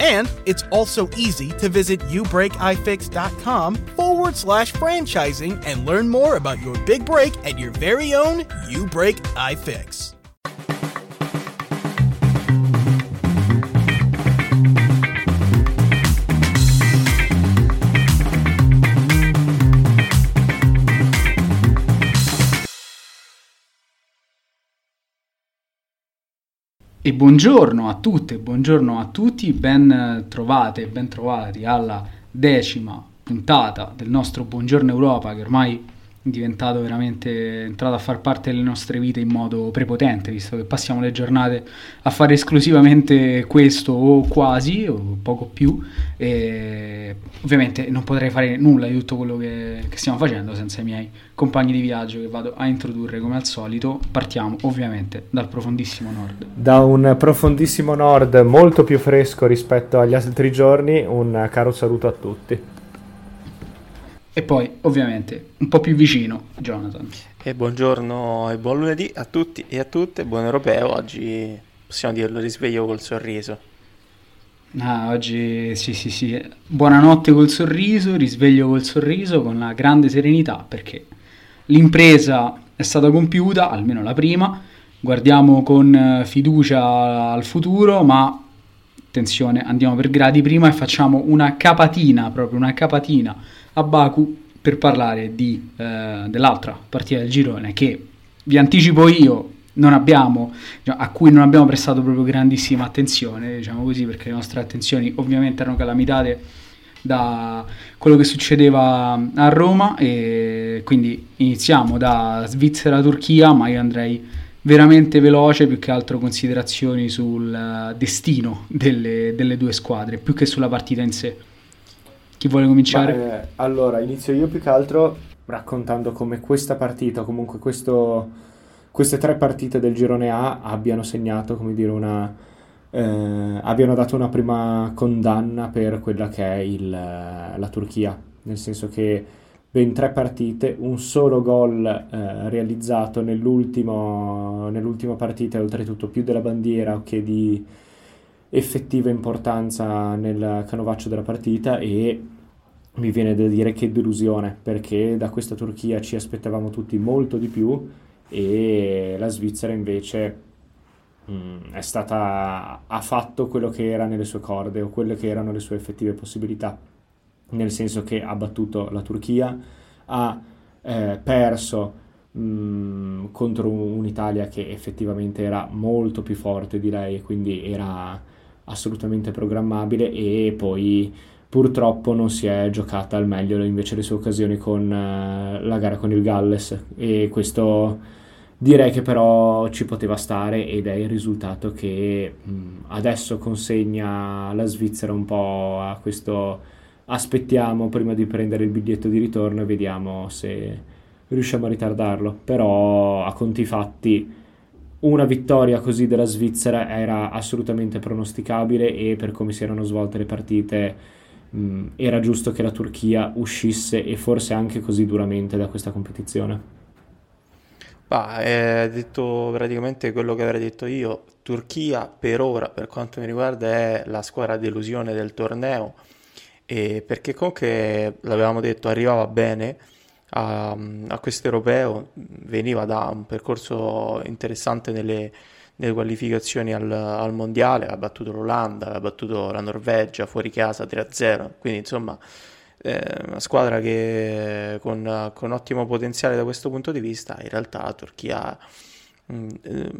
And it's also easy to visit youbreakifix.com forward slash franchising and learn more about your big break at your very own You Break iFix. E buongiorno a tutte, buongiorno a tutti, ben trovate, ben trovati alla decima puntata del nostro Buongiorno Europa che ormai diventato veramente entrato a far parte delle nostre vite in modo prepotente, visto che passiamo le giornate a fare esclusivamente questo o quasi, o poco più. E ovviamente non potrei fare nulla di tutto quello che, che stiamo facendo senza i miei compagni di viaggio che vado a introdurre come al solito. Partiamo ovviamente dal profondissimo nord. Da un profondissimo nord molto più fresco rispetto agli altri giorni, un caro saluto a tutti. E poi, ovviamente, un po' più vicino, Jonathan. E buongiorno e buon lunedì a tutti e a tutte, buon europeo. Oggi possiamo dirlo, risveglio col sorriso. Ah, oggi sì, sì, sì. Buonanotte col sorriso, risveglio col sorriso, con la grande serenità, perché l'impresa è stata compiuta, almeno la prima. Guardiamo con fiducia al futuro, ma attenzione, andiamo per gradi prima e facciamo una capatina, proprio una capatina a Baku per parlare di, eh, dell'altra partita del girone che vi anticipo io abbiamo, a cui non abbiamo prestato proprio grandissima attenzione, diciamo così, perché le nostre attenzioni ovviamente erano calamitate da quello che succedeva a Roma e quindi iniziamo da Svizzera-Turchia, ma io andrei veramente veloce, più che altro considerazioni sul destino delle, delle due squadre, più che sulla partita in sé. Chi vuole cominciare? Beh, allora, inizio io più che altro raccontando come questa partita, comunque questo, queste tre partite del girone A abbiano segnato, come dire, una, eh, abbiano dato una prima condanna per quella che è il, la Turchia, nel senso che ben tre partite, un solo gol eh, realizzato nell'ultima partita, oltretutto più della bandiera che di effettiva importanza nel canovaccio della partita e mi viene da dire che delusione perché da questa Turchia ci aspettavamo tutti molto di più e la Svizzera invece mh, mm, è stata ha fatto quello che era nelle sue corde o quelle che erano le sue effettive possibilità nel senso che ha battuto la Turchia ha eh, perso mm, contro un'Italia che effettivamente era molto più forte di lei quindi era assolutamente programmabile e poi purtroppo non si è giocata al meglio invece le sue occasioni con uh, la gara con il Galles. E questo direi che però ci poteva stare ed è il risultato che mh, adesso consegna la Svizzera un po' a questo aspettiamo prima di prendere il biglietto di ritorno e vediamo se riusciamo a ritardarlo. Però a conti fatti una vittoria così della Svizzera era assolutamente pronosticabile e per come si erano svolte le partite mh, era giusto che la Turchia uscisse e forse anche così duramente da questa competizione. Bah, hai detto praticamente quello che avrei detto io. Turchia per ora, per quanto mi riguarda, è la squadra delusione del torneo perché comunque l'avevamo detto arrivava bene a, a questo europeo, veniva da un percorso interessante nelle, nelle qualificazioni al, al, mondiale, ha battuto l'Olanda, ha battuto la Norvegia fuori casa 3-0, quindi insomma eh, una squadra che con, con, ottimo potenziale da questo punto di vista, in realtà la Turchia mh, mm, eh,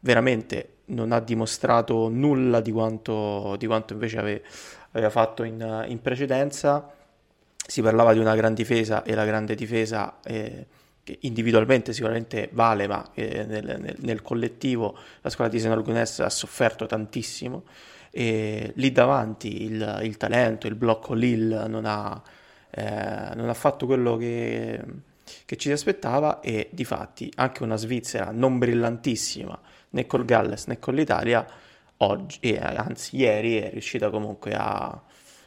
veramente non ha dimostrato nulla di quanto, di quanto invece ave, aveva fatto in, in, precedenza. Si parlava di una gran difesa e la grande difesa eh, che individualmente sicuramente vale, ma eh, nel, nel, nel, collettivo la squadra di Senalgunes ha sofferto tantissimo. E lì davanti il, il talento, il blocco Lille non ha, eh, non ha fatto quello che, che ci si aspettava e di fatti anche una Svizzera non brillantissima né col Galles né con l'Italia oggi, eh, anzi ieri è riuscita comunque a,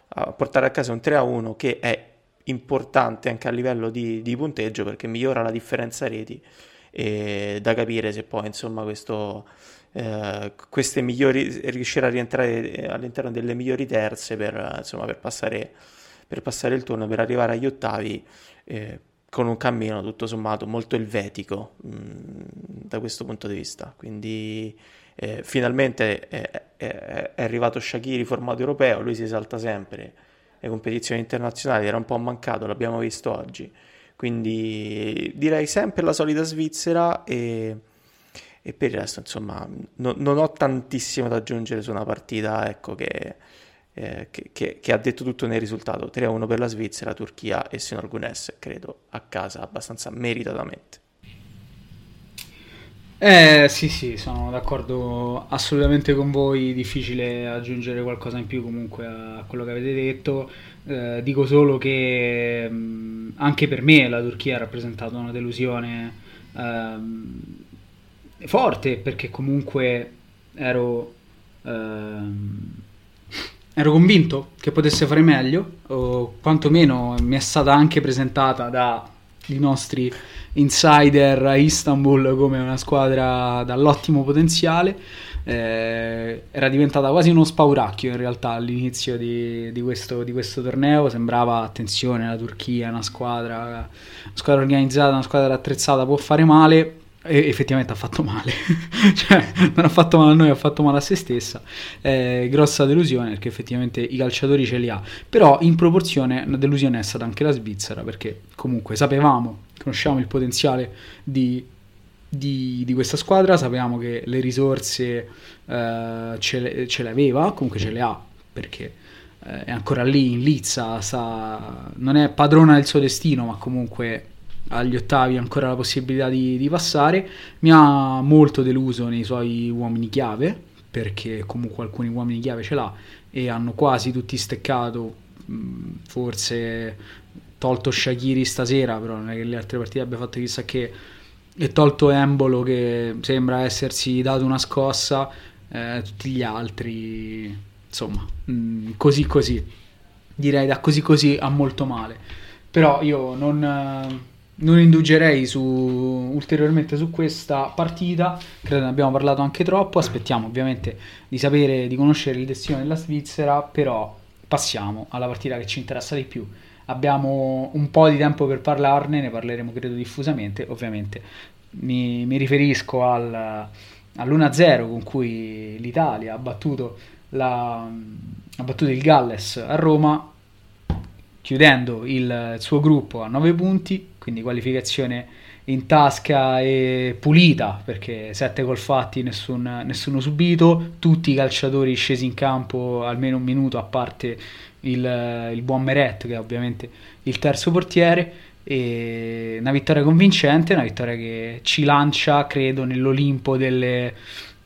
a portare a casa un 3-1 che è importante anche a livello di, di punteggio perché migliora la differenza reti e da capire se poi insomma questo eh, queste migliori riuscire a rientrare all'interno delle migliori terze per, insomma, per, passare, per passare il turno per arrivare agli ottavi eh, con un cammino tutto sommato molto elvetico mh, mm, da questo punto di vista. Quindi eh, finalmente è, è, è, arrivato Shakiri formato europeo, lui si esalta sempre, le competizioni internazionali era un po' mancato, l'abbiamo visto oggi. Quindi direi sempre la solita Svizzera e, e per il resto insomma no, non ho tantissimo da aggiungere su una partita ecco, che eh, che, che, che, ha detto tutto nel risultato 3-1 per la Svizzera, Turchia e Sinor Gunes, credo a casa abbastanza meritatamente. Eh sì sì, sono d'accordo assolutamente con voi, difficile aggiungere qualcosa in più comunque a quello che avete detto, eh, dico solo che mh, mm, anche per me la Turchia ha rappresentato una delusione ehm, forte perché comunque ero... Ehm, ero convinto che potesse fare meglio, o quantomeno mi è stata anche presentata dai nostri insider a Istanbul come una squadra dall'ottimo potenziale. Eh, era diventata quasi uno spauracchio in realtà all'inizio di, di, questo, di, questo, torneo. Sembrava, attenzione, la Turchia una squadra, una squadra organizzata, una squadra attrezzata, può fare male. E effettivamente ha fatto male, cioè non ha fatto male a noi, ha fatto male a se stessa. Eh, grossa delusione perché effettivamente i calciatori ce li ha, però in proporzione una delusione è stata anche la Svizzera perché comunque sapevamo, conosciamo il potenziale di, di, di questa squadra, sapevamo che le risorse eh, ce, le, ce, le, aveva, comunque ce le ha perché eh, è ancora lì in lizza, sa, non è padrona del suo destino, ma comunque agli ottavi ancora la possibilità di, di, passare. Mi ha molto deluso nei suoi uomini chiave, perché comunque alcuni uomini chiave ce l'ha e hanno quasi tutti steccato, forse tolto Shakiri stasera, però non è che le altre partite abbia fatto chissà che, e tolto Embolo che sembra essersi dato una scossa, eh, tutti gli altri, insomma, mh, così così, direi da così così a molto male. Però io non non indugerei su, ulteriormente su questa partita, credo ne abbiamo parlato anche troppo, aspettiamo ovviamente di sapere, di conoscere il destino della Svizzera, però passiamo alla partita che ci interessa di più. Abbiamo un po' di tempo per parlarne, ne parleremo credo diffusamente, ovviamente mi, mi riferisco al, all'1-0 con cui l'Italia ha battuto, la, ha battuto il Galles a Roma, chiudendo il suo gruppo a 9 punti, quindi qualificazione in tasca e pulita perché sette gol fatti nessun, nessuno subito. Tutti i calciatori scesi in campo almeno un minuto a parte il, il buon Meret che è ovviamente il terzo portiere. E una vittoria convincente una vittoria che ci lancia credo nell'Olimpo delle,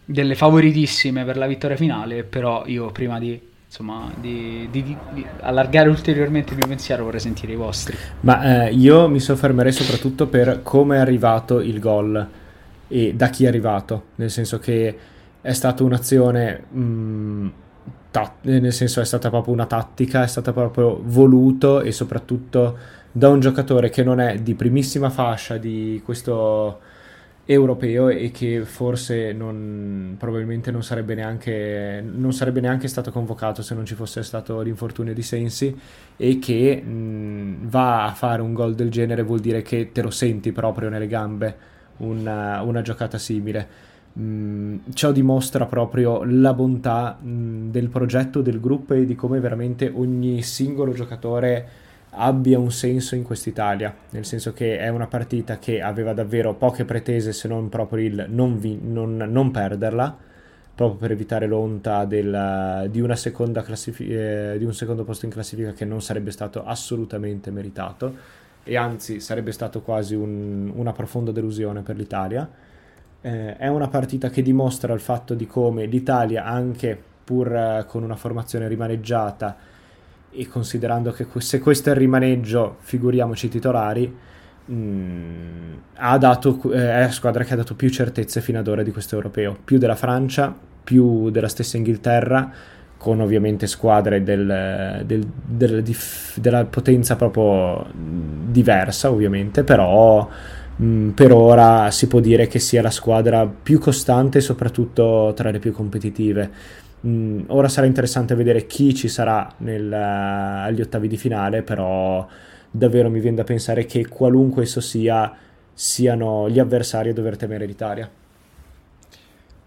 delle favoritissime per la vittoria finale. Però io prima di insomma, di, di, di, allargare ulteriormente il mio pensiero vorrei sentire i vostri. Ma eh, io mi soffermerei soprattutto per come è arrivato il gol e da chi è arrivato, nel senso che è stata un'azione, mh, mm, ta- nel senso è stata proprio una tattica, è stata proprio voluto e soprattutto da un giocatore che non è di primissima fascia di questo europeo e che forse non, probabilmente non sarebbe, neanche, non sarebbe neanche stato convocato se non ci fosse stato l'infortunio di Sensi e che mh, va a fare un gol del genere vuol dire che te lo senti proprio nelle gambe una, una giocata simile. Mm, ciò dimostra proprio la bontà mm, del progetto del gruppo e di come veramente ogni singolo giocatore abbia un senso in quest'Italia, nel senso che è una partita che aveva davvero poche pretese se non proprio il non, vi- non, non perderla, proprio per evitare l'onta del, di, classific- eh, di un secondo posto in classifica che non sarebbe stato assolutamente meritato e anzi sarebbe stato quasi un, una profonda delusione per l'Italia. Eh, è una partita che dimostra il fatto di come l'Italia, anche pur eh, con una formazione rimaneggiata, e considerando che se questo è il rimaneggio, figuriamoci i titolari, mh, mm, ha dato, eh, è la squadra che ha dato più certezze fino ad ora di questo europeo, più della Francia, più della stessa Inghilterra, con ovviamente squadre del, del, del, dif, della potenza proprio diversa, ovviamente, però mh, mm, per ora si può dire che sia la squadra più costante soprattutto tra le più competitive Mm, ora sarà interessante vedere chi ci sarà nel, uh, agli ottavi di finale, però davvero mi viene da pensare che qualunque esso sia, siano gli avversari a dover temere l'Italia.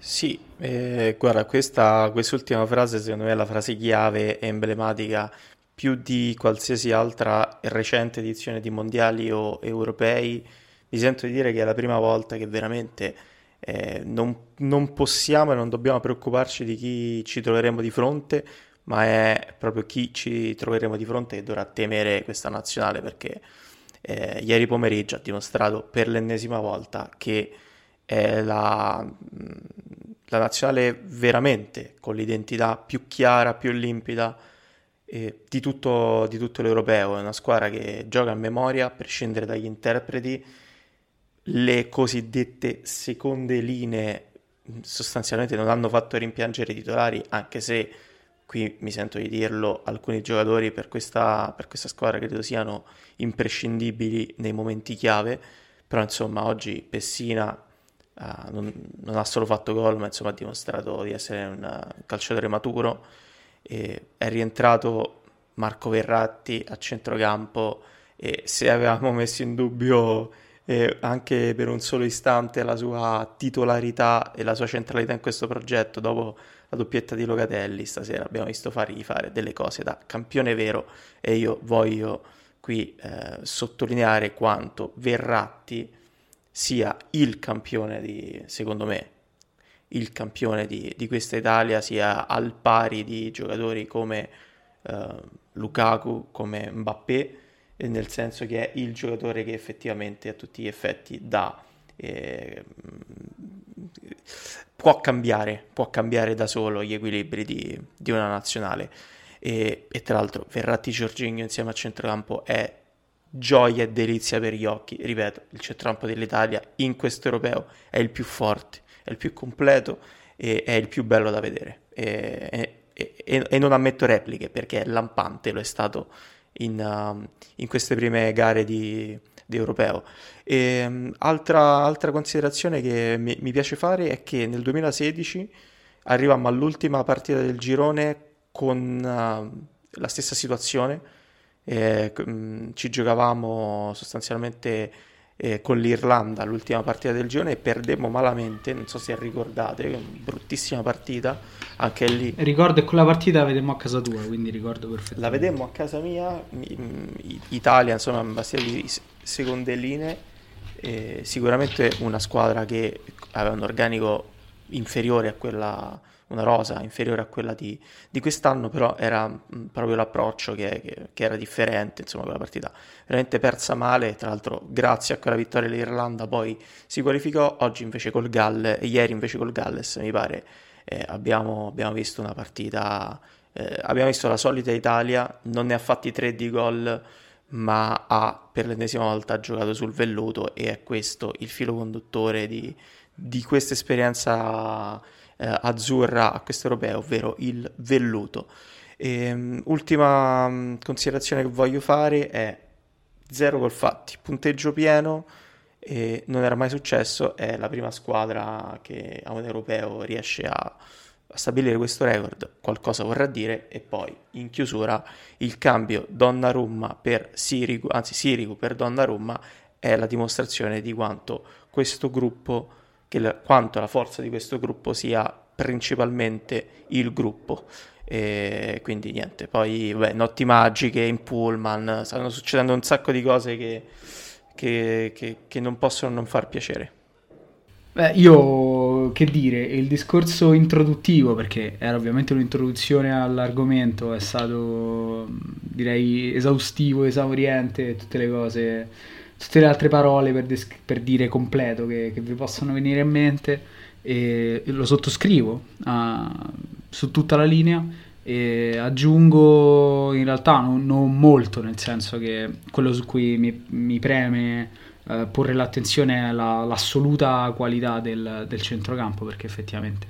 Sì, eh, guarda, questa quest'ultima frase secondo me è la frase chiave e emblematica più di qualsiasi altra recente edizione di mondiali o europei. Mi sento di dire che è la prima volta che veramente eh, non, non, possiamo e non dobbiamo preoccuparci di chi ci troveremo di fronte, ma è proprio chi ci troveremo di fronte che dovrà temere questa nazionale perché eh, ieri pomeriggio ha dimostrato per l'ennesima volta che è la, la nazionale veramente con l'identità più chiara, più limpida eh, di, tutto, di tutto l'europeo. È una squadra che gioca a memoria, a prescindere dagli interpreti le cosiddette seconde linee sostanzialmente non hanno fatto rimpiangere i titolari, anche se qui mi sento di dirlo, alcuni giocatori per questa, per questa squadra credo siano imprescindibili nei momenti chiave, però insomma oggi Pessina uh, non, non, ha solo fatto gol, ma insomma ha dimostrato di essere un calciatore maturo, e è rientrato Marco Verratti a centrocampo e se avevamo messo in dubbio e anche per un solo istante la sua titolarità e la sua centralità in questo progetto dopo la doppietta di Locatelli. Stasera abbiamo visto fargli fare delle cose da campione vero e io voglio qui eh, sottolineare quanto Verratti sia il campione di, secondo me, il campione di, di questa Italia, sia al pari di giocatori come eh, Lukaku, come Mbappé nel senso che è il giocatore che effettivamente a tutti gli effetti dà eh, può cambiare, può cambiare da solo gli equilibri di, di una nazionale. E, e, tra l'altro Verratti Giorginio insieme a centrocampo è gioia e delizia per gli occhi. Ripeto, il centrocampo dell'Italia in questo europeo è il più forte è il più completo e è il più bello da vedere. E, e, e non ammetto repliche perché è lampante, lo è stato in, uh, in queste prime gare di, di europeo. E, um, altra, altra, considerazione che mi, mi, piace fare è che nel 2016 arrivammo all'ultima partita del girone con uh, la stessa situazione. Eh, ci giocavamo sostanzialmente eh, con l'Irlanda l'ultima partita del girone e perdemmo malamente, non so se ricordate, bruttissima partita, anche lì. Ricordo che quella partita la vedemmo a casa tua, quindi ricordo perfettamente. La vedemmo a casa mia, Italia, insomma, Bastia di seconde linee, eh, sicuramente una squadra che aveva un organico inferiore a quella una rosa inferiore a quella di, di quest'anno, però era mm, proprio l'approccio che, che, che, era differente, insomma quella partita. Veramente persa male, tra l'altro grazie a quella vittoria dell'Irlanda poi si qualificò, oggi invece col Galles, ieri invece col Galles mi pare eh, abbiamo, abbiamo, visto una partita, eh, abbiamo visto la solita Italia, non ne ha fatti tre di gol, ma ha per l'ennesima volta giocato sul velluto e è questo il filo conduttore di, di questa esperienza eh, azzurra a questo europeo, ovvero il velluto. E, um, ultima um, considerazione che voglio fare è zero gol fatti, punteggio pieno e non era mai successo, è la prima squadra che a un europeo riesce a, a stabilire questo record, qualcosa vorrà dire e poi in chiusura il cambio Donnarumma per Sirigu, anzi Sirigu per Donnarumma è la dimostrazione di quanto questo gruppo la, quanto la forza di questo gruppo sia principalmente il gruppo. E quindi niente, poi beh, notti magiche in pullman, stanno succedendo un sacco di cose che, che, che, che non possono non far piacere. Beh, io che dire, il discorso introduttivo, perché era ovviamente un'introduzione all'argomento, è stato direi esaustivo, esauriente, tutte le cose, tutte le altre parole per, des- per dire completo che, che, vi possono venire in mente e lo sottoscrivo uh, su tutta la linea e aggiungo in realtà non, non, molto, nel senso che quello su cui mi, mi preme eh, porre l'attenzione all'assoluta qualità del, del, centrocampo perché effettivamente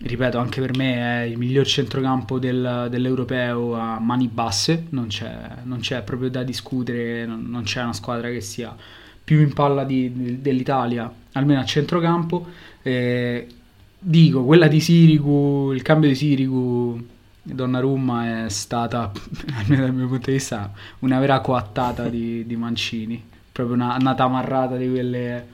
ripeto anche per me è il miglior centrocampo del, dell'europeo a mani basse. Non c'è, non c'è, proprio da discutere non, non, c'è una squadra che sia più in palla di, dell'Italia almeno a centrocampo. Eh, dico quella di Sirigu il cambio di Sirigu Donnarumma è stata almeno dal mio punto di vista una vera coattata di, di Mancini. Proprio una, una tamarrata di quelle,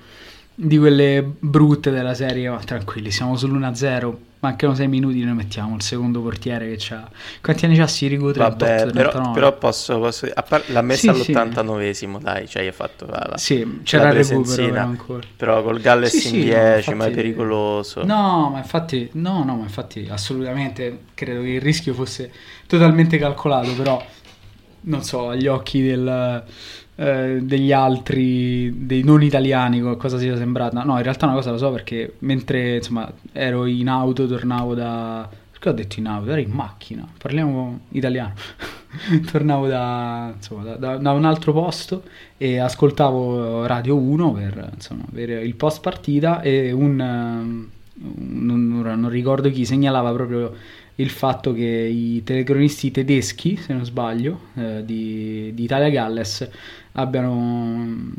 di quelle brutte della serie. Ma tranquilli, siamo sull'1-0. Mancano 6 minuti, noi mettiamo il secondo portiere che c'ha. Quanti anni c'ha Sirigu? 38, Vabbè, però, però, posso, posso par- l'ha messa sì, all'89esimo, sì. dai, cioè hai fatto la, la Sì, c'era la il recupero ancora. Però col Galles sì, in 10, ma, ma è pericoloso. No, ma infatti, no, no, ma infatti assolutamente credo che il rischio fosse totalmente calcolato, però non so, agli occhi del eh, degli altri, dei non italiani, cosa sia sembrata. No, in realtà una cosa la so perché mentre insomma ero in auto, tornavo da... Perché ho detto in auto? Ero in macchina, parliamo italiano. tornavo da, insomma, da, da, un altro posto e ascoltavo Radio 1 per insomma, avere il post partita e un, un non, non ricordo chi segnalava proprio il fatto che i telecronisti tedeschi, se non sbaglio, eh, di, di Italia Galles abbiano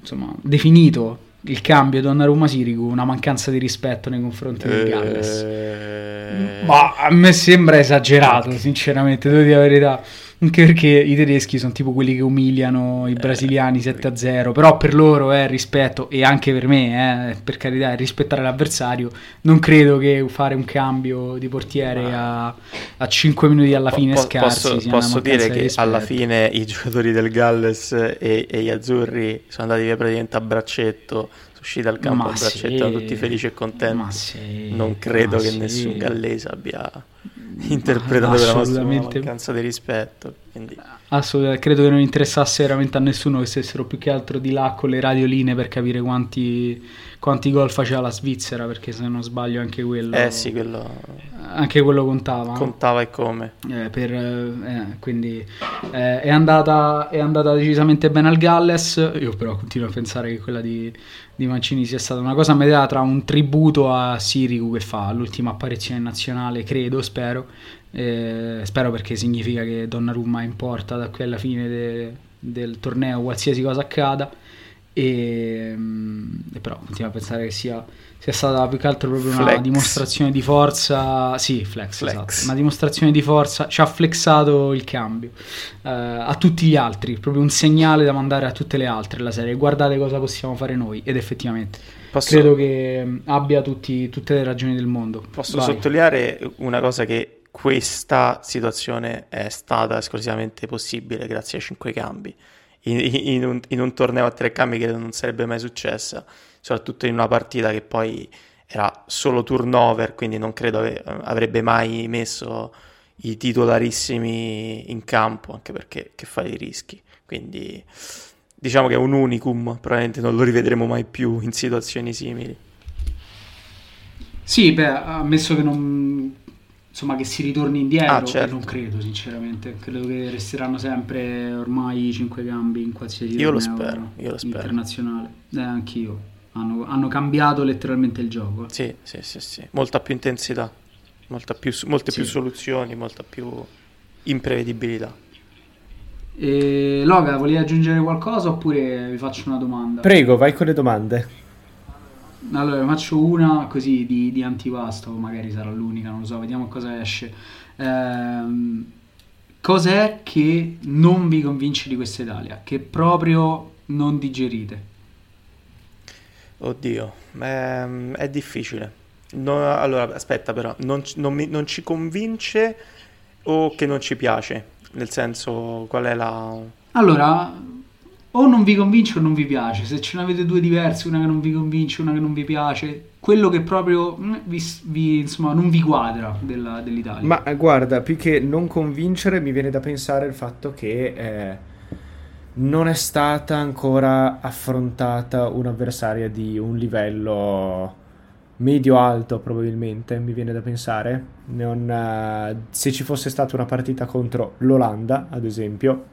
insomma, definito il cambio Donnarumma-Sirigu una mancanza di rispetto nei confronti del Galles. Eh... Ma a me sembra esagerato, sinceramente, devo dire la verità. Anche perché i tedeschi sono tipo quelli che umiliano i eh, brasiliani 7-0, però per loro è eh, rispetto e anche per me, eh, per carità, è rispettare l'avversario. Non credo che fare un cambio di portiere a, a 5 minuti alla fine po- scarsi Posso, posso dire che alla fine i giocatori del Galles e, e, gli azzurri sono andati via praticamente a braccetto usciti dal campo a braccetto, sì. tutti felici e contenti. Sì, non credo che sì. nessun gallese abbia interpretato la nostra mancanza di rispetto. Quindi... Assolutamente, credo che non interessasse veramente a nessuno che stessero più che altro di là con le radioline per capire quanti, quanti gol faceva la Svizzera, perché se non sbaglio anche quello... Eh sì, quello... Anche quello contava. Contava e come. Eh, per, eh, quindi eh, è, andata, è andata decisamente bene al Galles, io però continuo a pensare che quella di, di Mancini sia stata una cosa mediata tra un tributo a Sirigu che fa l'ultima apparizione nazionale, credo, spero, eh, spero perché significa che Donnarumma è in porta da qui alla fine de, del torneo, qualsiasi cosa accada. E, mm, e, però continuo a pensare che sia, sia stata più che altro proprio flex. una dimostrazione di forza. Sì, flex, flex. Esatto, una dimostrazione di forza. Ci ha flexato il cambio uh, a tutti gli altri, proprio un segnale da mandare a tutte le altre la serie. Guardate cosa possiamo fare noi, ed effettivamente. Posso... Credo che mm, abbia tutti, tutte le ragioni del mondo. Posso Vai. sottolineare una cosa che questa situazione è stata esclusivamente possibile grazie ai cinque cambi. In, in, un, in, un, torneo a tre cambi che non sarebbe mai successa, soprattutto in una partita che poi era solo turnover, quindi non credo ave, avrebbe mai messo i titolarissimi in campo, anche perché che fa i rischi. Quindi diciamo che è un unicum, probabilmente non lo rivedremo mai più in situazioni simili. Sì, beh, ammesso che non, insomma che si ritorni indietro ah, certo. non credo sinceramente credo che resteranno sempre ormai i cinque cambi in qualsiasi io lo spero, io lo spero. internazionale eh, anch'io hanno, hanno, cambiato letteralmente il gioco sì sì sì, sì. molta più intensità più, molte sì. più soluzioni molta più imprevedibilità e Loga volevi aggiungere qualcosa oppure vi faccio una domanda prego vai con le domande allora, faccio una così di, di antipasto, magari sarà l'unica, non lo so, vediamo cosa esce. Ehm, cos'è che non vi convince di questa Italia? Che proprio non digerite? Oddio, è, è difficile. No, allora, aspetta però, non, non, mi, non ci convince o che non ci piace? Nel senso, qual è la... Allora, o non vi convince o non vi piace. Se ce ne avete due diverse, una che non vi convince, una che non vi piace, quello che proprio mm, vi, vi, insomma, non vi quadra della, dell'Italia. Ma eh, guarda, più che non convincere, mi viene da pensare il fatto che eh, non è stata ancora affrontata un'avversaria di un livello medio-alto, probabilmente, mi viene da pensare. Non, uh, se ci fosse stata una partita contro l'Olanda, ad esempio,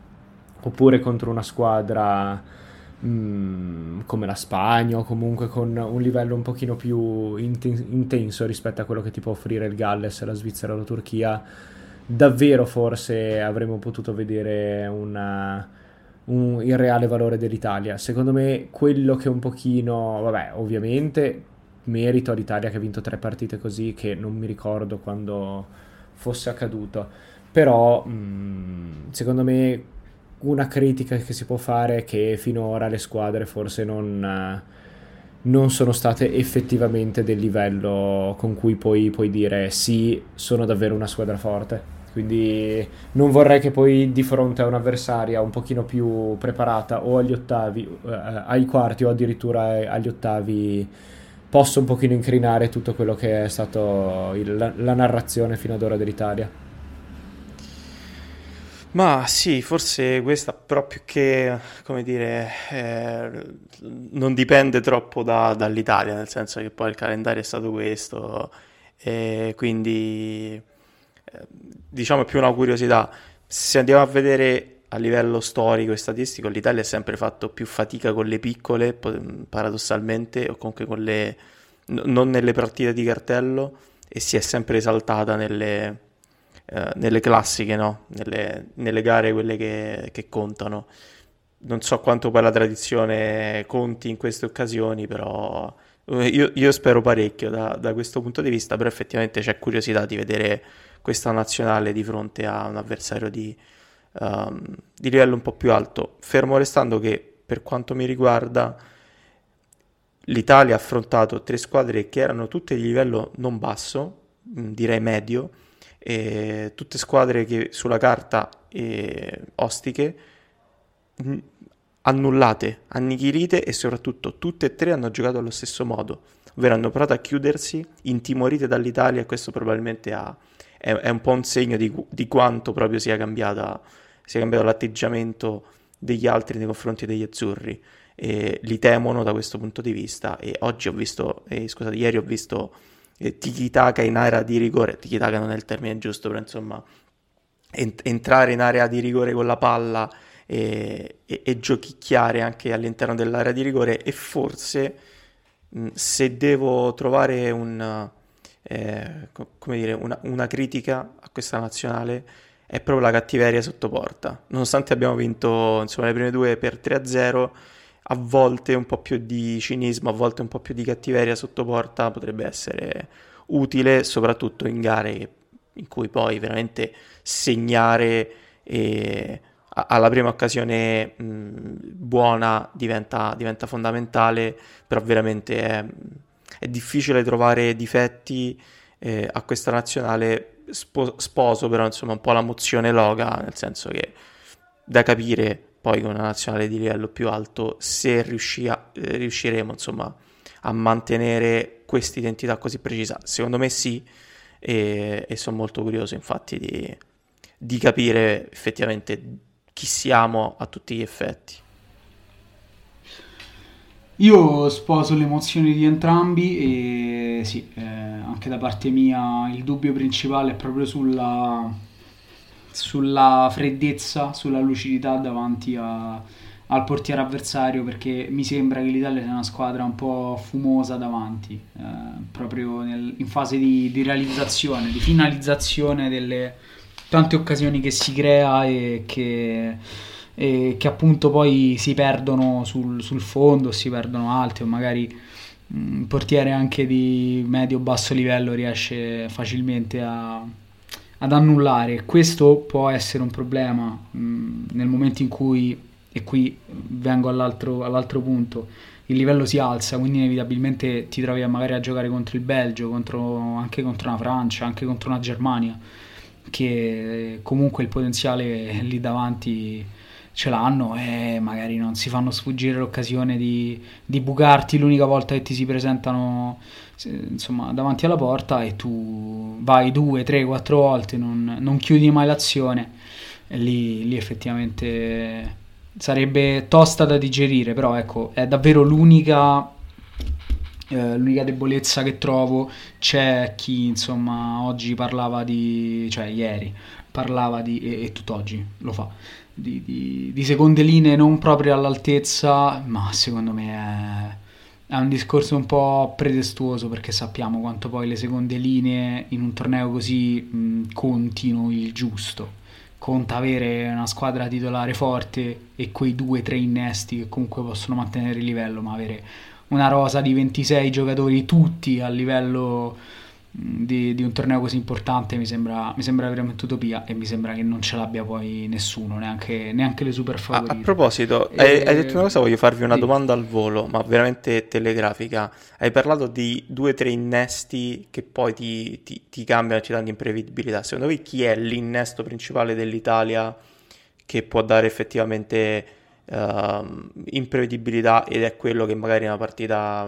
oppure contro una squadra mm, come la Spagna o comunque con un livello un pochino più inten- intenso rispetto a quello che ti può offrire il Galles, la Svizzera o la Turchia, davvero forse avremmo potuto vedere una, un, il reale valore dell'Italia. Secondo me quello che un pochino, vabbè, ovviamente merito all'Italia che ha vinto tre partite così che non mi ricordo quando fosse accaduto, però mh, mm, secondo me una critica che si può fare è che finora le squadre forse non, non sono state effettivamente del livello con cui puoi, puoi dire sì, sono davvero una squadra forte. Quindi non vorrei che poi di fronte a un'avversaria un pochino più preparata o agli ottavi, eh, ai quarti o addirittura agli ottavi possa un pochino incrinare tutto quello che è stato il, la, la narrazione fino ad ora dell'Italia. Ma sì, forse questa però più che, come dire, eh, non dipende troppo da, dall'Italia, nel senso che poi il calendario è stato questo, e quindi eh, diciamo è più una curiosità. Se andiamo a vedere a livello storico e statistico, l'Italia ha sempre fatto più fatica con le piccole, paradossalmente, o comunque con le... non nelle partite di cartello, e si è sempre esaltata nelle eh, nelle classiche, no? nelle, nelle, gare quelle che, che, contano. Non so quanto poi la tradizione conti in queste occasioni, però eh, io, io spero parecchio da, da, questo punto di vista, però effettivamente c'è curiosità di vedere questa nazionale di fronte a un avversario di, um, di livello un po' più alto, fermo restando che per quanto mi riguarda l'Italia ha affrontato tre squadre che erano tutte di livello non basso, direi medio, eh, tutte squadre che sulla carta eh, ostiche mh, annullate, annichilite e soprattutto tutte e tre hanno giocato allo stesso modo, ovvero hanno provato a chiudersi, intimorite dall'Italia e questo probabilmente ha, è, è, un po' un segno di, di quanto proprio sia, cambiata, sia cambiato l'atteggiamento degli altri nei confronti degli azzurri. E li temono da questo punto di vista e oggi ho visto, eh, scusate, ieri ho visto tiki-taka in area di rigore, tiki-taka non è il termine giusto, però insomma ent- entrare in area di rigore con la palla e, e, e giochicchiare anche all'interno dell'area di rigore e forse mh, se devo trovare un, eh, come dire, una, una critica a questa nazionale è proprio la cattiveria sotto porta. Nonostante abbiamo vinto insomma, le prime due per 3-0, a volte un po' più di cinismo, a volte un po' più di cattiveria sotto porta potrebbe essere utile, soprattutto in gare in cui poi veramente segnare e alla prima occasione mh, buona diventa, diventa, fondamentale, però veramente è, è difficile trovare difetti eh, a questa nazionale. Spo- sposo però insomma un po' la mozione loga, nel senso che da capire poi con una nazionale di livello più alto se riuscia, eh, riusciremo insomma a mantenere questa identità così precisa. Secondo me sì e, e sono molto curioso infatti di, di capire effettivamente chi siamo a tutti gli effetti. Io sposo le emozioni di entrambi e sì, eh, anche da parte mia il dubbio principale è proprio sulla, sulla freddezza, sulla lucidità davanti a, al portiere avversario perché mi sembra che l'Italia sia una squadra un po' fumosa davanti, eh, proprio nel, in fase di, di, realizzazione, di finalizzazione delle tante occasioni che si crea e che, e che appunto poi si perdono sul, sul fondo, si perdono alte o magari un portiere anche di medio-basso livello riesce facilmente a ad annullare. Questo può essere un problema mh, nel momento in cui, e qui vengo all'altro, all'altro punto, il livello si alza, quindi inevitabilmente ti trovi magari a giocare contro il Belgio, contro, anche contro una Francia, anche contro una Germania, che comunque il potenziale lì davanti ce l'hanno e magari non si fanno sfuggire l'occasione di, di bucarti l'unica volta che ti si presentano insomma, davanti alla porta e tu vai due, tre, quattro volte, non, non chiudi mai l'azione. E lì, lì effettivamente sarebbe tosta da digerire, però ecco, è davvero l'unica eh, l'unica debolezza che trovo. C'è chi insomma oggi parlava di cioè ieri parlava di e, e tutt'oggi lo fa di, di, di, seconde linee non proprio all'altezza, ma secondo me è, è, un discorso un po' pretestuoso perché sappiamo quanto poi le seconde linee in un torneo così mh, contino il giusto. Conta avere una squadra titolare forte e quei due o tre innesti che comunque possono mantenere il livello, ma avere una rosa di 26 giocatori tutti a livello di, di, un torneo così importante mi sembra, mi sembra, veramente utopia e mi sembra che non ce l'abbia poi nessuno, neanche, neanche le super favorite. A, a proposito, e... hai, hai, detto una cosa, voglio farvi una sì. domanda al volo, ma veramente telegrafica. Hai parlato di due o tre innesti che poi ti, ti, ti cambiano, ti danno imprevedibilità. Secondo voi chi è l'innesto principale dell'Italia che può dare effettivamente uh, imprevedibilità ed è quello che magari in una partita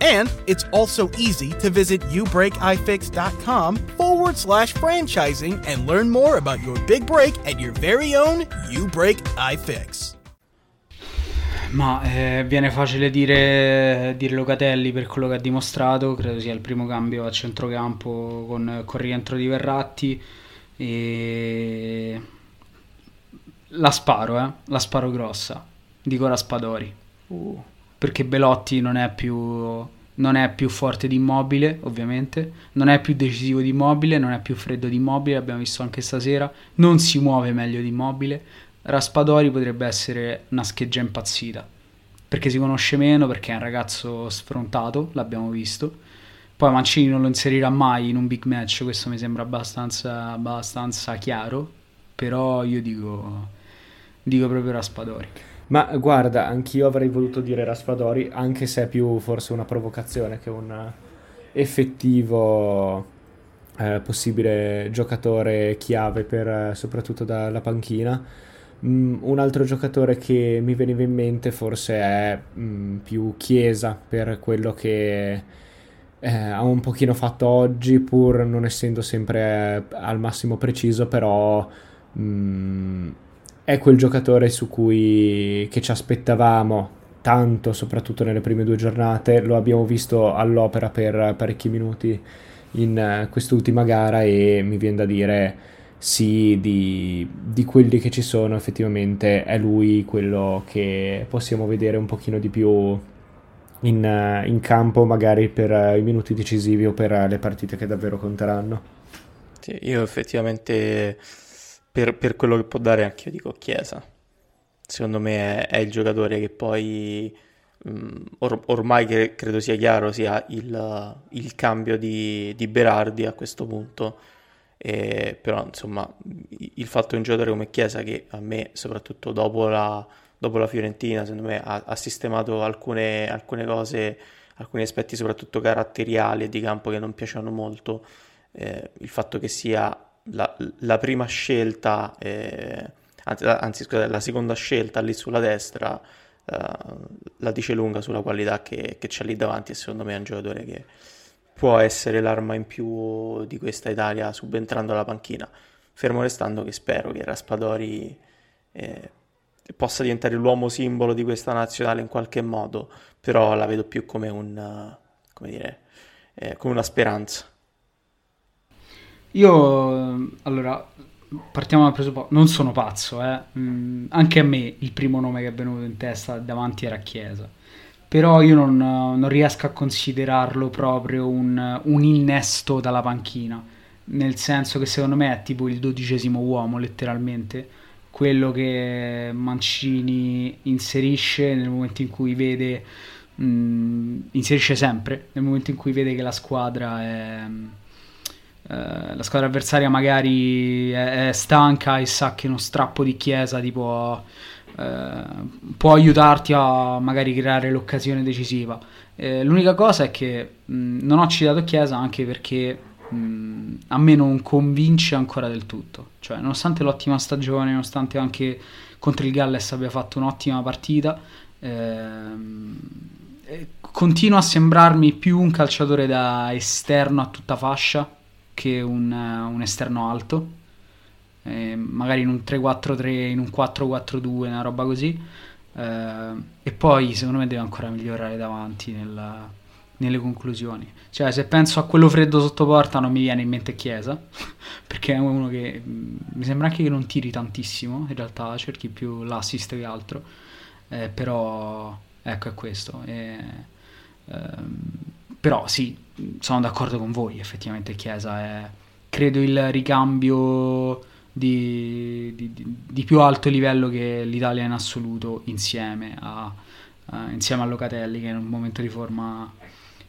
And it's also easy to visit youbreakifix.com forward slash franchising and learn more about your big break at your very own You Break iFix. Ma eh, viene facile dire, dire Locatelli per quello che ha dimostrato, credo sia il primo cambio a centrocampo con, con rientro di Verratti. E... La sparo, eh? la sparo grossa, dico Raspadori. Uh perché Belotti non è più non è più forte di Immobile, ovviamente, non è più decisivo di Immobile, non è più freddo di Immobile, abbiamo visto anche stasera, non si muove meglio di Immobile. Raspadori potrebbe essere una scheggia impazzita, perché si conosce meno, perché è un ragazzo sfrontato, l'abbiamo visto. Poi Mancini non lo inserirà mai in un big match, questo mi sembra abbastanza, abbastanza chiaro, però io dico, dico proprio Raspadori. Ma guarda, anch'io avrei voluto dire Raspadori, anche se è più forse una provocazione che un effettivo eh, possibile giocatore chiave per soprattutto dalla panchina. Mm, un altro giocatore che mi veniva in mente forse è mm, più Chiesa per quello che eh, ha un pochino fatto oggi, pur non essendo sempre al massimo preciso, però mm, è quel giocatore su cui che ci aspettavamo tanto, soprattutto nelle prime due giornate. Lo abbiamo visto all'opera per parecchi minuti in uh, quest'ultima gara e mi viene da dire sì, di, di, quelli che ci sono effettivamente è lui quello che possiamo vedere un pochino di più in, uh, in campo magari per uh, i minuti decisivi o per le partite che davvero conteranno. Sì, io effettivamente per, per quello che può dare anche io dico Chiesa. Secondo me è, è il giocatore che poi um, or, ormai che credo sia chiaro sia il, il cambio di, di, Berardi a questo punto. E, però insomma il fatto di un giocatore come Chiesa che a me soprattutto dopo la, dopo la Fiorentina secondo me ha, ha sistemato alcune, alcune, cose alcuni aspetti soprattutto caratteriali di campo che non piacciono molto eh, il fatto che sia la, la prima scelta, eh, anzi, anzi scusate, la seconda scelta lì sulla destra uh, la dice lunga sulla qualità che, che c'è lì davanti e secondo me è un giocatore che può essere l'arma in più di questa Italia subentrando alla panchina. Fermo restando che spero che Raspadori eh, possa diventare l'uomo simbolo di questa nazionale in qualche modo, però la vedo più come, un, come, dire, eh, come una speranza. Io, allora, partiamo dal presupposto, non sono pazzo, eh. mm, anche a me il primo nome che è venuto in testa davanti era Chiesa. Però io non, non riesco a considerarlo proprio un, un, innesto dalla panchina, nel senso che secondo me è tipo il dodicesimo uomo letteralmente, quello che Mancini inserisce nel momento in cui vede, mm, inserisce sempre, nel momento in cui vede che la squadra è... Uh, la squadra avversaria magari è, è, stanca e sa che uno strappo di chiesa tipo eh, può aiutarti a magari creare l'occasione decisiva. Eh, l'unica cosa è che mh, non ho citato Chiesa anche perché mh, a me non convince ancora del tutto. Cioè, nonostante l'ottima stagione, nonostante anche contro il Galles abbia fatto un'ottima partita, ehm, eh, continua a sembrarmi più un calciatore da esterno a tutta fascia che un, un esterno alto eh, magari in un 3-4-3, in un 4-4-2, una roba così. Eh, e poi secondo me deve ancora migliorare davanti nella, nelle conclusioni. Cioè, se penso a quello freddo sotto porta, non mi viene in mente Chiesa, perché è uno che mm, mi sembra anche che non tiri tantissimo. In realtà cerchi più l'assist che altro, eh, però ecco è questo. E, ehm, però sì, sono d'accordo con voi. Effettivamente, Chiesa è credo il ricambio di, di, di, più alto livello che l'Italia in assoluto insieme a, uh, insieme a Locatelli che è in un momento di forma,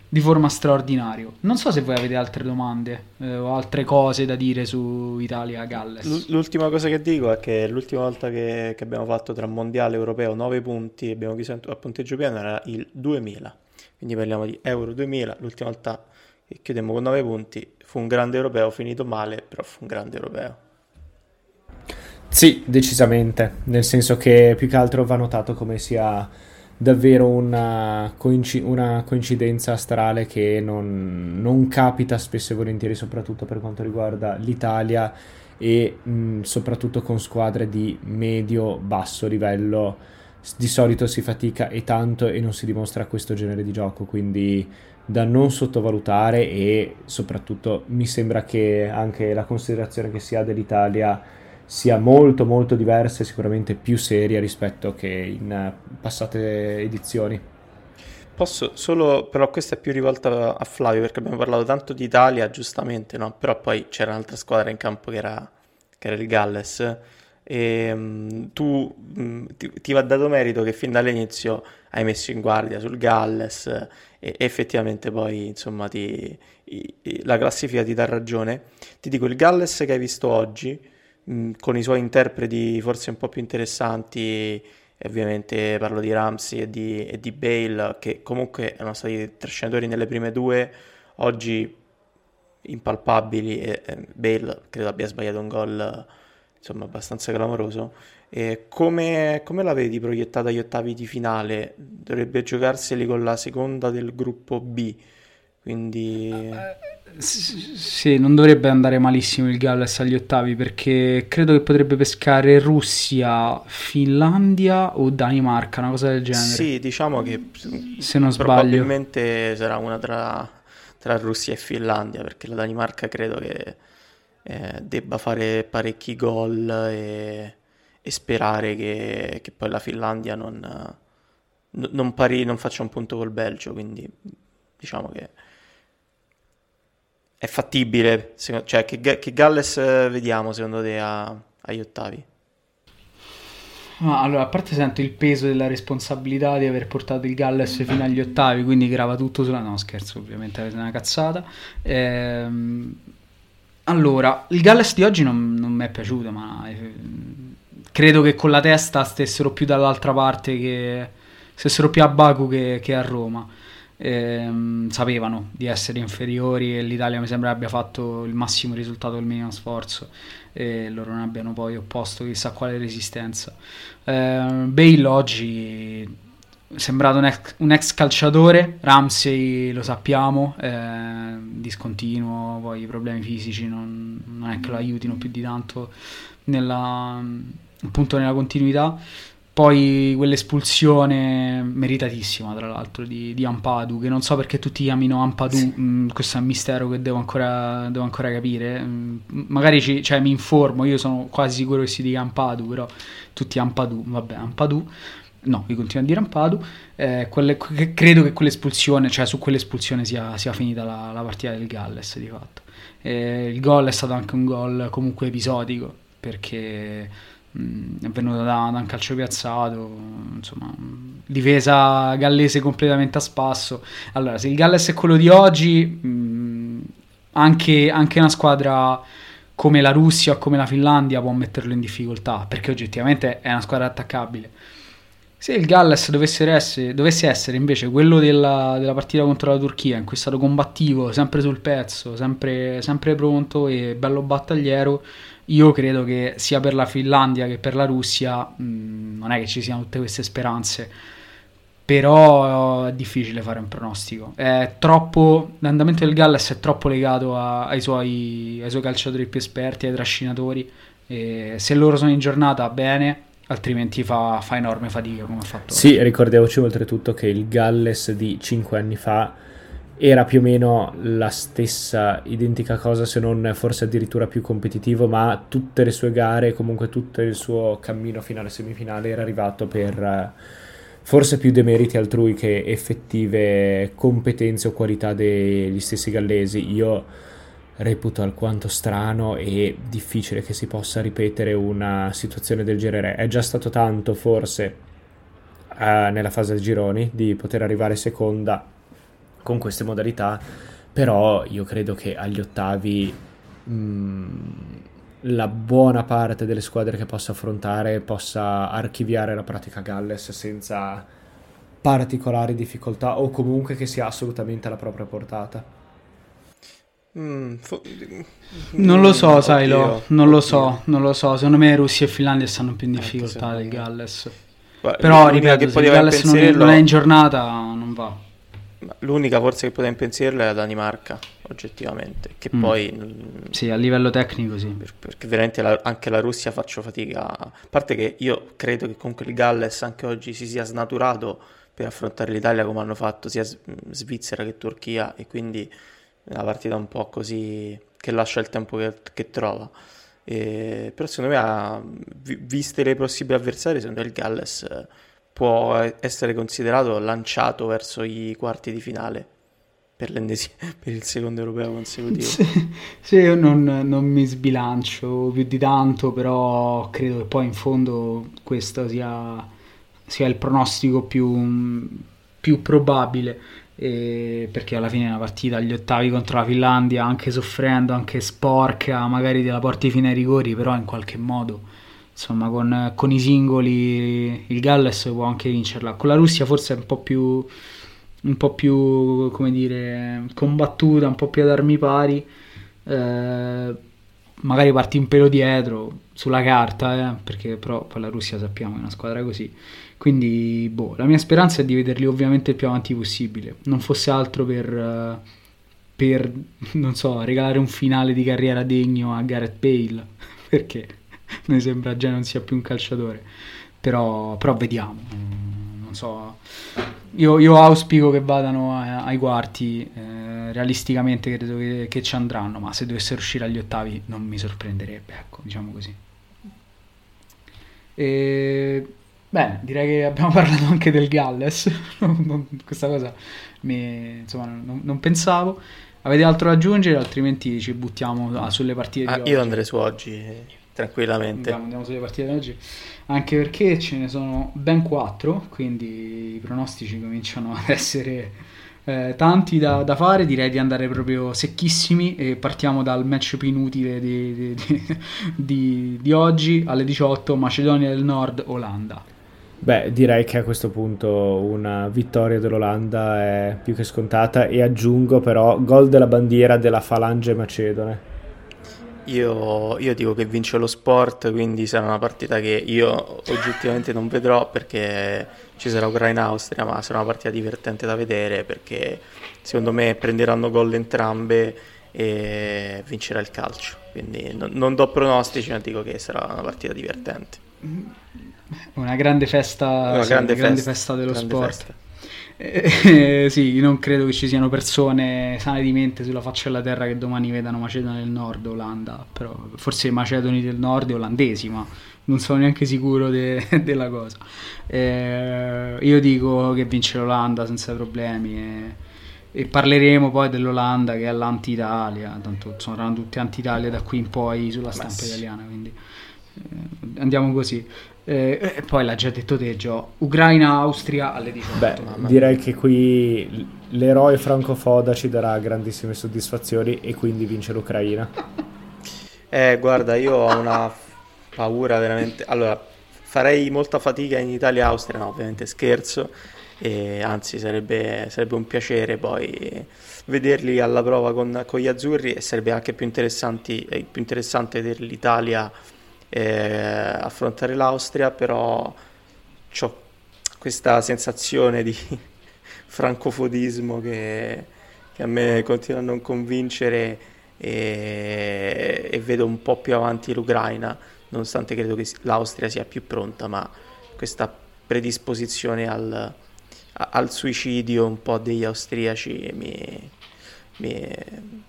di forma straordinario. Non so se voi avete altre domande eh, o altre cose da dire su Italia-Galles. L'ultima cosa che dico è che l'ultima volta che, che abbiamo fatto tra mondiale e europeo 9 punti abbiamo chiuso a punteggio pieno era il 2000, quindi parliamo di Euro 2000, l'ultima volta che chiudemmo con 9 punti fu un grande europeo finito male, però fu un grande europeo. Sì, decisamente, nel senso che più che altro va notato come sia davvero una, coinc- una coincidenza astrale che non, non, capita spesso e volentieri, soprattutto per quanto riguarda l'Italia e mh, soprattutto con squadre di medio-basso livello. Di solito si fatica e tanto e non si dimostra questo genere di gioco, quindi da non sottovalutare e soprattutto mi sembra che anche la considerazione che si ha dell'Italia sia molto molto diversa e sicuramente più seria rispetto che in eh, passate edizioni. Posso solo, però questa è più rivolta a Flavio perché abbiamo parlato tanto di Italia, giustamente, no? Però poi c'era un'altra squadra in campo che era, che era il Galles e um, tu um, ti, ti, va dato merito che fin dall'inizio hai messo in guardia sul Galles e, effettivamente poi insomma ti, i, i, la classifica ti dà ragione. Ti dico il Galles che hai visto oggi con i suoi interpreti forse un po' più interessanti, ovviamente parlo di Ramsey e di, e di Bale, che comunque erano stati trascinatori nelle prime due, oggi impalpabili e, e Bale credo abbia sbagliato un gol insomma abbastanza clamoroso. E come, come la vedi proiettata agli ottavi di finale? Dovrebbe giocarseli con la seconda del gruppo B, quindi... Uh, sì, non dovrebbe andare malissimo il Galles agli ottavi perché credo che potrebbe pescare Russia, Finlandia o Danimarca, una cosa del genere. Sì, diciamo che se non sbaglio probabilmente sarà una tra, tra Russia e Finlandia perché la Danimarca credo che eh, debba fare parecchi gol e, e sperare che, che, poi la Finlandia non, non, pari, non faccia un punto col Belgio, quindi diciamo che è fattibile? Cioè, che, che Galles eh, vediamo secondo te a, agli ottavi? Ma allora, a parte sento il peso della responsabilità di aver portato il Galles fino agli ottavi, quindi grava tutto sulla... No, scherzo, ovviamente avete una cazzata. Ehm... Allora, il Galles di oggi non, non mi è piaciuto, ma eh, credo che con la testa stessero più dall'altra parte che... stessero più a Baku che, che a Roma ehm, sapevano di essere inferiori e l'Italia mi sembra abbia fatto il massimo risultato del minimo sforzo e loro non abbiano poi opposto chissà quale resistenza. Eh, Bale oggi sembrato un ex, un ex, calciatore, Ramsey lo sappiamo, eh, discontinuo, poi i problemi fisici non, non, è che lo aiutino più di tanto nella, appunto nella continuità. Poi quell'espulsione meritatissima, tra l'altro, di, di Ampadu, che non so perché tutti chiamino Ampadu, sì. mh, mm, questo è un mistero che devo ancora, devo ancora capire. Mh, mm, magari ci, cioè, mi informo, io sono quasi sicuro che si dica Ampadu, però tutti Ampadu, vabbè, Ampadu. No, vi continuo a dire Ampadu. Eh, quelle, credo che quell'espulsione, cioè su quell'espulsione sia, sia finita la, la, partita del Galles di fatto. Eh, il gol è stato anche un gol comunque episodico perché mh, è venuto da, da, un calcio piazzato, insomma, difesa gallese completamente a spasso. Allora, se il Galles è quello di oggi, mh, anche, anche una squadra come la Russia o come la Finlandia può metterlo in difficoltà perché oggettivamente è una squadra attaccabile se il Galles dovesse essere, dovesse essere invece quello della, della, partita contro la Turchia, in cui è stato combattivo, sempre sul pezzo, sempre, sempre pronto e bello battagliero, io credo che sia per la Finlandia che per la Russia mh, mm, non è che ci siano tutte queste speranze però è difficile fare un pronostico. Troppo, l'andamento del Galles è troppo legato a, ai, suoi, ai, suoi, calciatori più esperti, ai trascinatori. E se loro sono in giornata, bene altrimenti fa, fa enorme fatica come ha fatto. Sì, ricordiamoci oltretutto che il Galles di 5 anni fa era più o meno la stessa identica cosa, se non forse addirittura più competitivo, ma tutte le sue gare, comunque tutto il suo cammino fino alle semifinali era arrivato per eh, forse più demeriti altrui che effettive competenze o qualità degli stessi gallesi. Io reputo alquanto strano e difficile che si possa ripetere una situazione del genere. È già stato tanto, forse, eh, nella fase del gironi di poter arrivare seconda con queste modalità, però io credo che agli ottavi mh, mm, la buona parte delle squadre che possa affrontare possa archiviare la pratica Galles senza particolari difficoltà o comunque che sia assolutamente alla propria portata. Mm, fo- non lo so, sai, lo, non oddio. lo so, non lo so. Secondo me Russia e Finlandia stanno più in eh, difficoltà del Galles. Beh, Però, ripeto, se il Galles non è, non è in giornata, non va. L'unica forse che poteva impensierlo è la Danimarca, oggettivamente, che mm. poi... Sì, a livello tecnico sì. Per, perché veramente la, anche la Russia faccio fatica. A parte che io credo che comunque il Galles anche oggi si sia snaturato per affrontare l'Italia come hanno fatto sia Svizzera che Turchia e quindi una partita un po' così che lascia il tempo che, che trova. E, però secondo me, viste le possibili avversarie, secondo me il Galles eh, può essere considerato lanciato verso i quarti di finale per, per il secondo europeo consecutivo. Sì, sì io non, non, mi sbilancio più di tanto, però credo che poi in fondo questo sia, sia il pronostico più, più probabile perché alla fine una partita agli ottavi contro la Finlandia, anche soffrendo, anche sporca, magari della porti fino ai rigori, però in qualche modo, insomma, con, con, i singoli il Galles può anche vincerla. Con la Russia forse è un po' più, un po' più come dire, combattuta, un po' più ad armi pari. Eh, magari parti un pelo dietro sulla carta, eh, perché però poi la Russia sappiamo è una squadra così quindi, boh, la mia speranza è di vederli ovviamente il più avanti possibile. Non fosse altro per, per non so, regalare un finale di carriera degno a Gareth Bale, perché mi sembra già non sia più un calciatore. Però, però vediamo. Non so. Io, io auspico che vadano ai quarti. Eh, realisticamente credo che, che ci andranno, ma se dovessero uscire agli ottavi non mi sorprenderebbe, ecco, diciamo così. E Bene, direi che abbiamo parlato anche del Galles, questa cosa mi, insomma, non, non, pensavo. Avete altro da aggiungere? Altrimenti ci buttiamo sulle partite ah, di oggi. Io andrei su oggi, tranquillamente. Andiamo, andiamo, sulle partite di oggi, anche perché ce ne sono ben quattro, quindi i pronostici cominciano ad essere eh, tanti da, da, fare, direi di andare proprio secchissimi e partiamo dal match più inutile di, di, di, di oggi alle 18, Macedonia del Nord, Olanda. Beh, direi che a questo punto una vittoria dell'Olanda è più che scontata e aggiungo però gol della bandiera della Falange Macedone. Io, io, dico che vince lo sport, quindi sarà una partita che io oggettivamente non vedrò perché ci sarà Ucraina-Austria, ma sarà una partita divertente da vedere perché secondo me prenderanno gol entrambe e vincerà il calcio. Quindi non, non do pronostici, ma dico che sarà una partita divertente. Una grande festa, una sì, grande, una grande festa, festa, dello grande sport. Festa. Eh, sì, non credo che ci siano persone sane di mente sulla faccia della terra che domani vedano Macedonia del Nord, Olanda, però forse Macedoni del Nord e olandesi, ma non sono neanche sicuro de- della cosa. Eh, io dico che vince l'Olanda senza problemi e, e, parleremo poi dell'Olanda che è l'anti-Italia, tanto saranno tutti anti-Italia da qui in poi sulla stampa sì. italiana, quindi eh, andiamo così. Eh, e poi l'ha già detto te, Gio. Ucraina-Austria alle 18. Beh, direi che qui l'eroe Franco Foda ci darà grandissime soddisfazioni e quindi vince l'Ucraina. Eh, guarda, io ho una paura veramente. Allora, farei molta fatica in Italia-Austria, no, ovviamente scherzo. E anzi, sarebbe, sarebbe un piacere poi vederli alla prova con, con gli azzurri e sarebbe anche più, più interessante vedere l'Italia eh, affrontare l'Austria, però ho questa sensazione di francofodismo che, che, a me continua a non convincere e, e, vedo un po' più avanti l'Ucraina, nonostante credo che l'Austria sia più pronta, ma questa predisposizione al, al suicidio un po' degli austriaci mi, mi,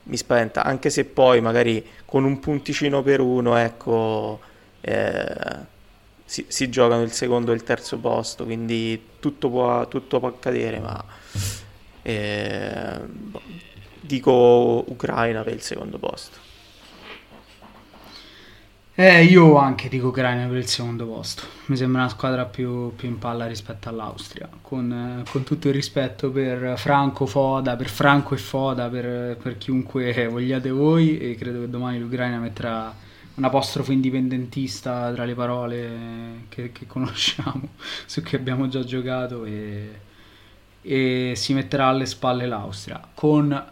mi, spaventa, anche se poi magari con un punticino per uno, ecco, eh, si, si, giocano il secondo e il terzo posto, quindi tutto può, tutto può accadere, ma eh, dico Ucraina per il secondo posto. Eh, io anche dico Ucraina per il secondo posto. Mi sembra una squadra più, più in palla rispetto all'Austria. Con, con, tutto il rispetto per Franco Foda, per Franco e Foda, per, per chiunque vogliate voi. E credo che domani l'Ucraina metterà un apostrofo indipendentista tra le parole che, che conosciamo, su cui abbiamo già giocato e, e, si metterà alle spalle l'Austria. Con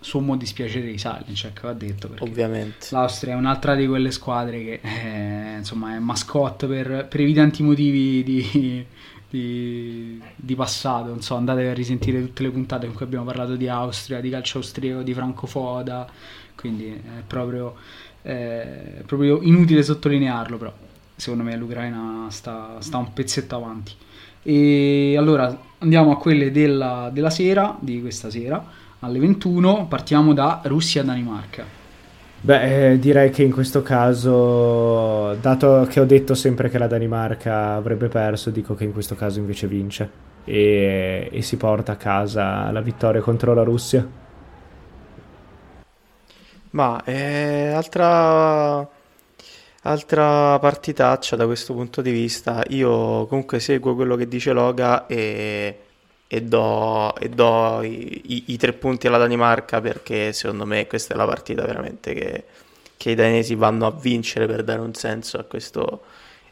sommo dispiacere di Salic, va detto ovviamente. l'Austria è un'altra di quelle squadre che è, insomma è mascotte per, per evidenti motivi di, di, di, passato. Non so andate a risentire tutte le puntate in cui abbiamo parlato di Austria di calcio austriaco di Franco Foda quindi è proprio è proprio inutile sottolinearlo, però secondo me l'Ucraina sta, sta un pezzetto avanti. E allora andiamo a quelle della, della sera, di questa sera, alle 21, partiamo da Russia-Danimarca. Beh, eh, direi che in questo caso, dato che ho detto sempre che la Danimarca avrebbe perso, dico che in questo caso invece vince e, e si porta a casa la vittoria contro la Russia. Ma eh, altra, altra partitaccia da questo punto di vista. Io comunque seguo quello che dice Loga e, e do, e do i, i, i, tre punti alla Danimarca perché secondo me questa è la partita veramente che, che i danesi vanno a vincere per dare un senso a questo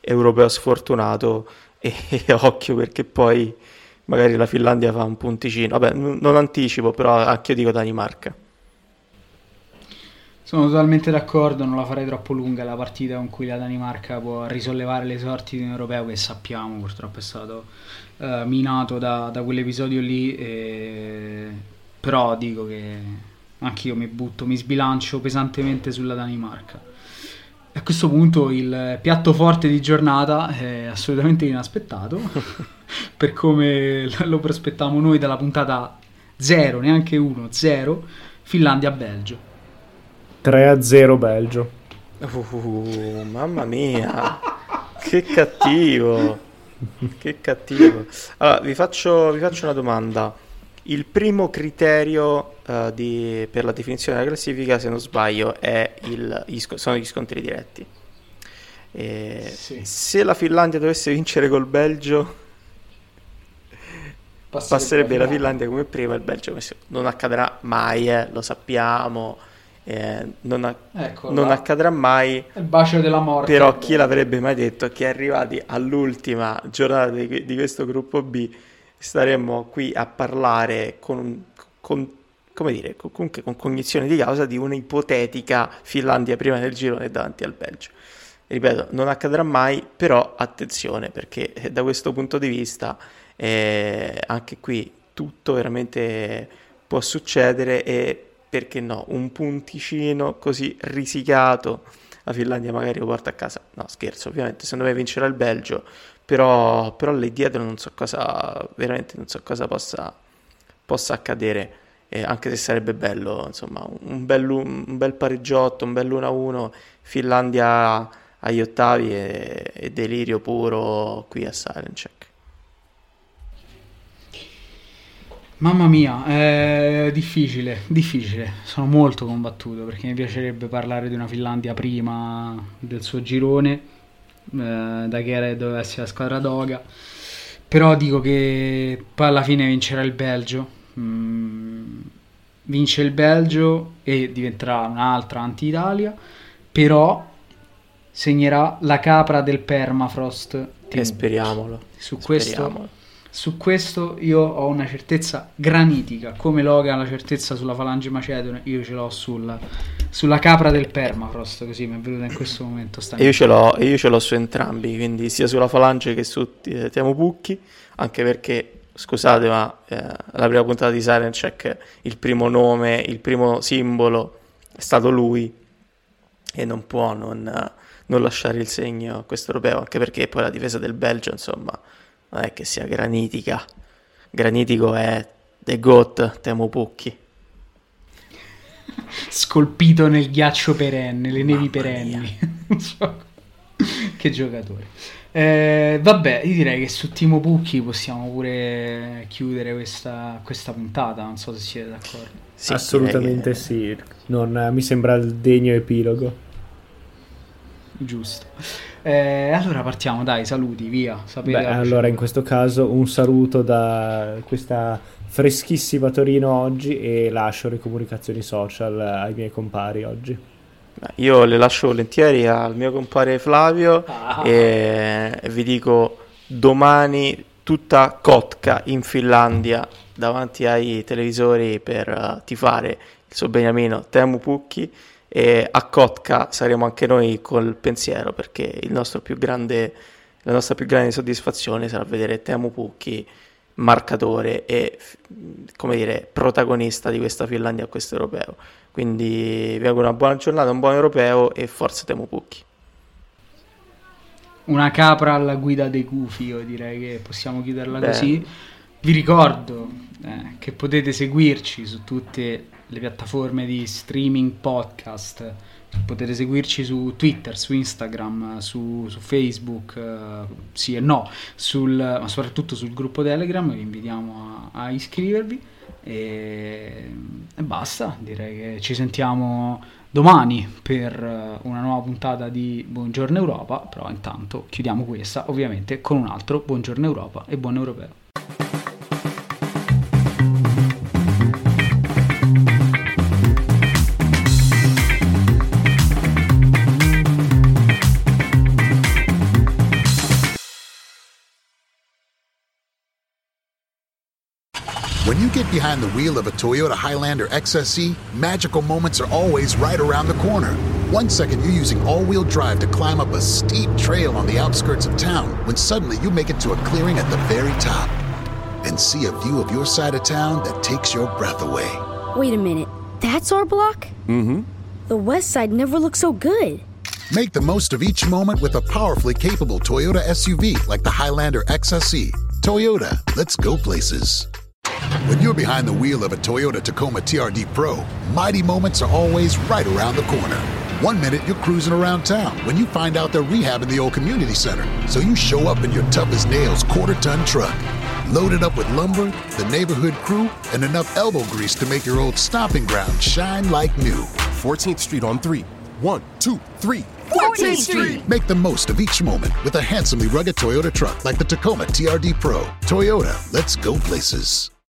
europeo sfortunato. E, e occhio perché poi magari la Finlandia fa un punticino. Vabbè, non anticipo, però anche io dico Danimarca. Sono totalmente d'accordo, non la farei troppo lunga la partita con cui la Danimarca può risollevare le sorti di un europeo che sappiamo purtroppo è stato uh, minato da, da, quell'episodio lì. E... Però dico che anch'io mi butto, mi sbilancio pesantemente sulla Danimarca. A questo punto il piatto forte di giornata è assolutamente inaspettato, per come lo prospettavamo noi dalla puntata 0, neanche 1, 0, Finlandia-Belgio. 3-0 Belgio. Uh, mamma mia, che cattivo, che cattivo. Allora, vi faccio, vi faccio una domanda. Il primo criterio uh, di, per la definizione della classifica, se non sbaglio, il, gli, sono gli scontri diretti. E sì. Se la Finlandia dovesse vincere col Belgio, passerebbe, passerebbe la Finlandia come prima, il Belgio non accadrà mai, eh, lo sappiamo eh, non, a- ecco, non accadrà mai. Il bacio della morte. Però chi l'avrebbe mai detto che arrivati all'ultima giornata di, di questo gruppo B staremmo qui a parlare con, con come dire, comunque con cognizione di causa di un'ipotetica Finlandia prima del girone davanti al Belgio. Ripeto, non accadrà mai, però attenzione perché eh, da questo punto di vista eh, anche qui tutto veramente può succedere e perché no, un punticino così risicato la Finlandia magari lo porta a casa. No, scherzo, ovviamente secondo me vincerà il Belgio, però, però lì dietro non so cosa, veramente non so cosa possa, possa accadere. Eh, anche se sarebbe bello, insomma, un bel, un bel pareggiotto, un bel 1-1, Finlandia agli ottavi e, e delirio puro qui a Silent Mamma mia, è difficile, difficile. Sono molto combattuto perché mi piacerebbe parlare di una Finlandia prima del suo girone, eh, da che era, doveva essere la squadra d'Oga. Però dico che poi alla fine vincerà il Belgio. Mm, vince il Belgio e diventerà un'altra anti-Italia. Però segnerà la capra del permafrost. E speriamolo. Su questo speriamolo su questo io ho una certezza granitica, come Logan ha la certezza sulla falange macedone, io ce l'ho sulla, sulla capra del permafrost, così mi è venuta in questo momento. E io, ce l'ho, io ce l'ho su entrambi, quindi sia sulla falange che su eh, Tiamo Pucchi, anche perché, scusate, ma eh, la prima puntata di Siren Check, il primo nome, il primo simbolo è stato lui e non può non, non lasciare il segno a questo europeo, anche perché poi la difesa del Belgio, insomma non è che sia granitica. Granitico è The Goat, Temo Pucchi. Scolpito nel ghiaccio perenne, le nevi perenni. che giocatore. Eh, vabbè, io direi che su Timo Pucchi possiamo pure chiudere questa, questa puntata. Non so se siete d'accordo. Sì, Assolutamente che... sì. Non, mi sembra il degno epilogo. Giusto. Eh, allora partiamo, dai, saluti, via. Beh, allora in questo caso un saluto da questa freschissima Torino oggi e lascio le comunicazioni social ai miei compari oggi. Io le lascio volentieri al mio compare Flavio ah. e vi dico domani tutta Kotka in Finlandia davanti ai televisori per uh, tifare il suo beniamino Temu Pucchi e a Kotka saremo anche noi col pensiero perché grande, la nostra più grande soddisfazione sarà vedere Temu Pukki marcatore e come dire protagonista di questa Finlandia a questo europeo. Quindi vi auguro una buona giornata un buon europeo e forza Temu Pukki. Una capra alla guida dei gufi io direi che possiamo chiuderla Beh. così. Vi ricordo eh, che potete seguirci su tutte le piattaforme di streaming podcast. Potete seguirci su Twitter, su Instagram, su, su Facebook, uh, sì e no, sul, ma soprattutto sul gruppo Telegram. Vi invitiamo a, a iscrivervi. E, e, basta, direi che ci sentiamo domani per una nuova puntata di Buongiorno Europa. Però intanto chiudiamo questa, ovviamente, con un altro Buongiorno Europa e buon europeo. Behind the wheel of a Toyota Highlander XSE, magical moments are always right around the corner. One second you're using all wheel drive to climb up a steep trail on the outskirts of town, when suddenly you make it to a clearing at the very top and see a view of your side of town that takes your breath away. Wait a minute, that's our block? Mm hmm. The west side never looked so good. Make the most of each moment with a powerfully capable Toyota SUV like the Highlander XSE. Toyota, let's go places. When you're behind the wheel of a Toyota Tacoma TRD Pro, mighty moments are always right around the corner. One minute you're cruising around town when you find out they're rehabbing the old community center, so you show up in your tough as nails quarter ton truck. Loaded up with lumber, the neighborhood crew, and enough elbow grease to make your old stomping ground shine like new. 14th Street on 3. 1, 2, 3. 14th Street! Make the most of each moment with a handsomely rugged Toyota truck like the Tacoma TRD Pro. Toyota, let's go places.